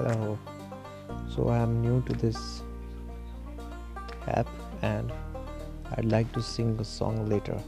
hello. So i'm new to this app and i'd like to sing a song later.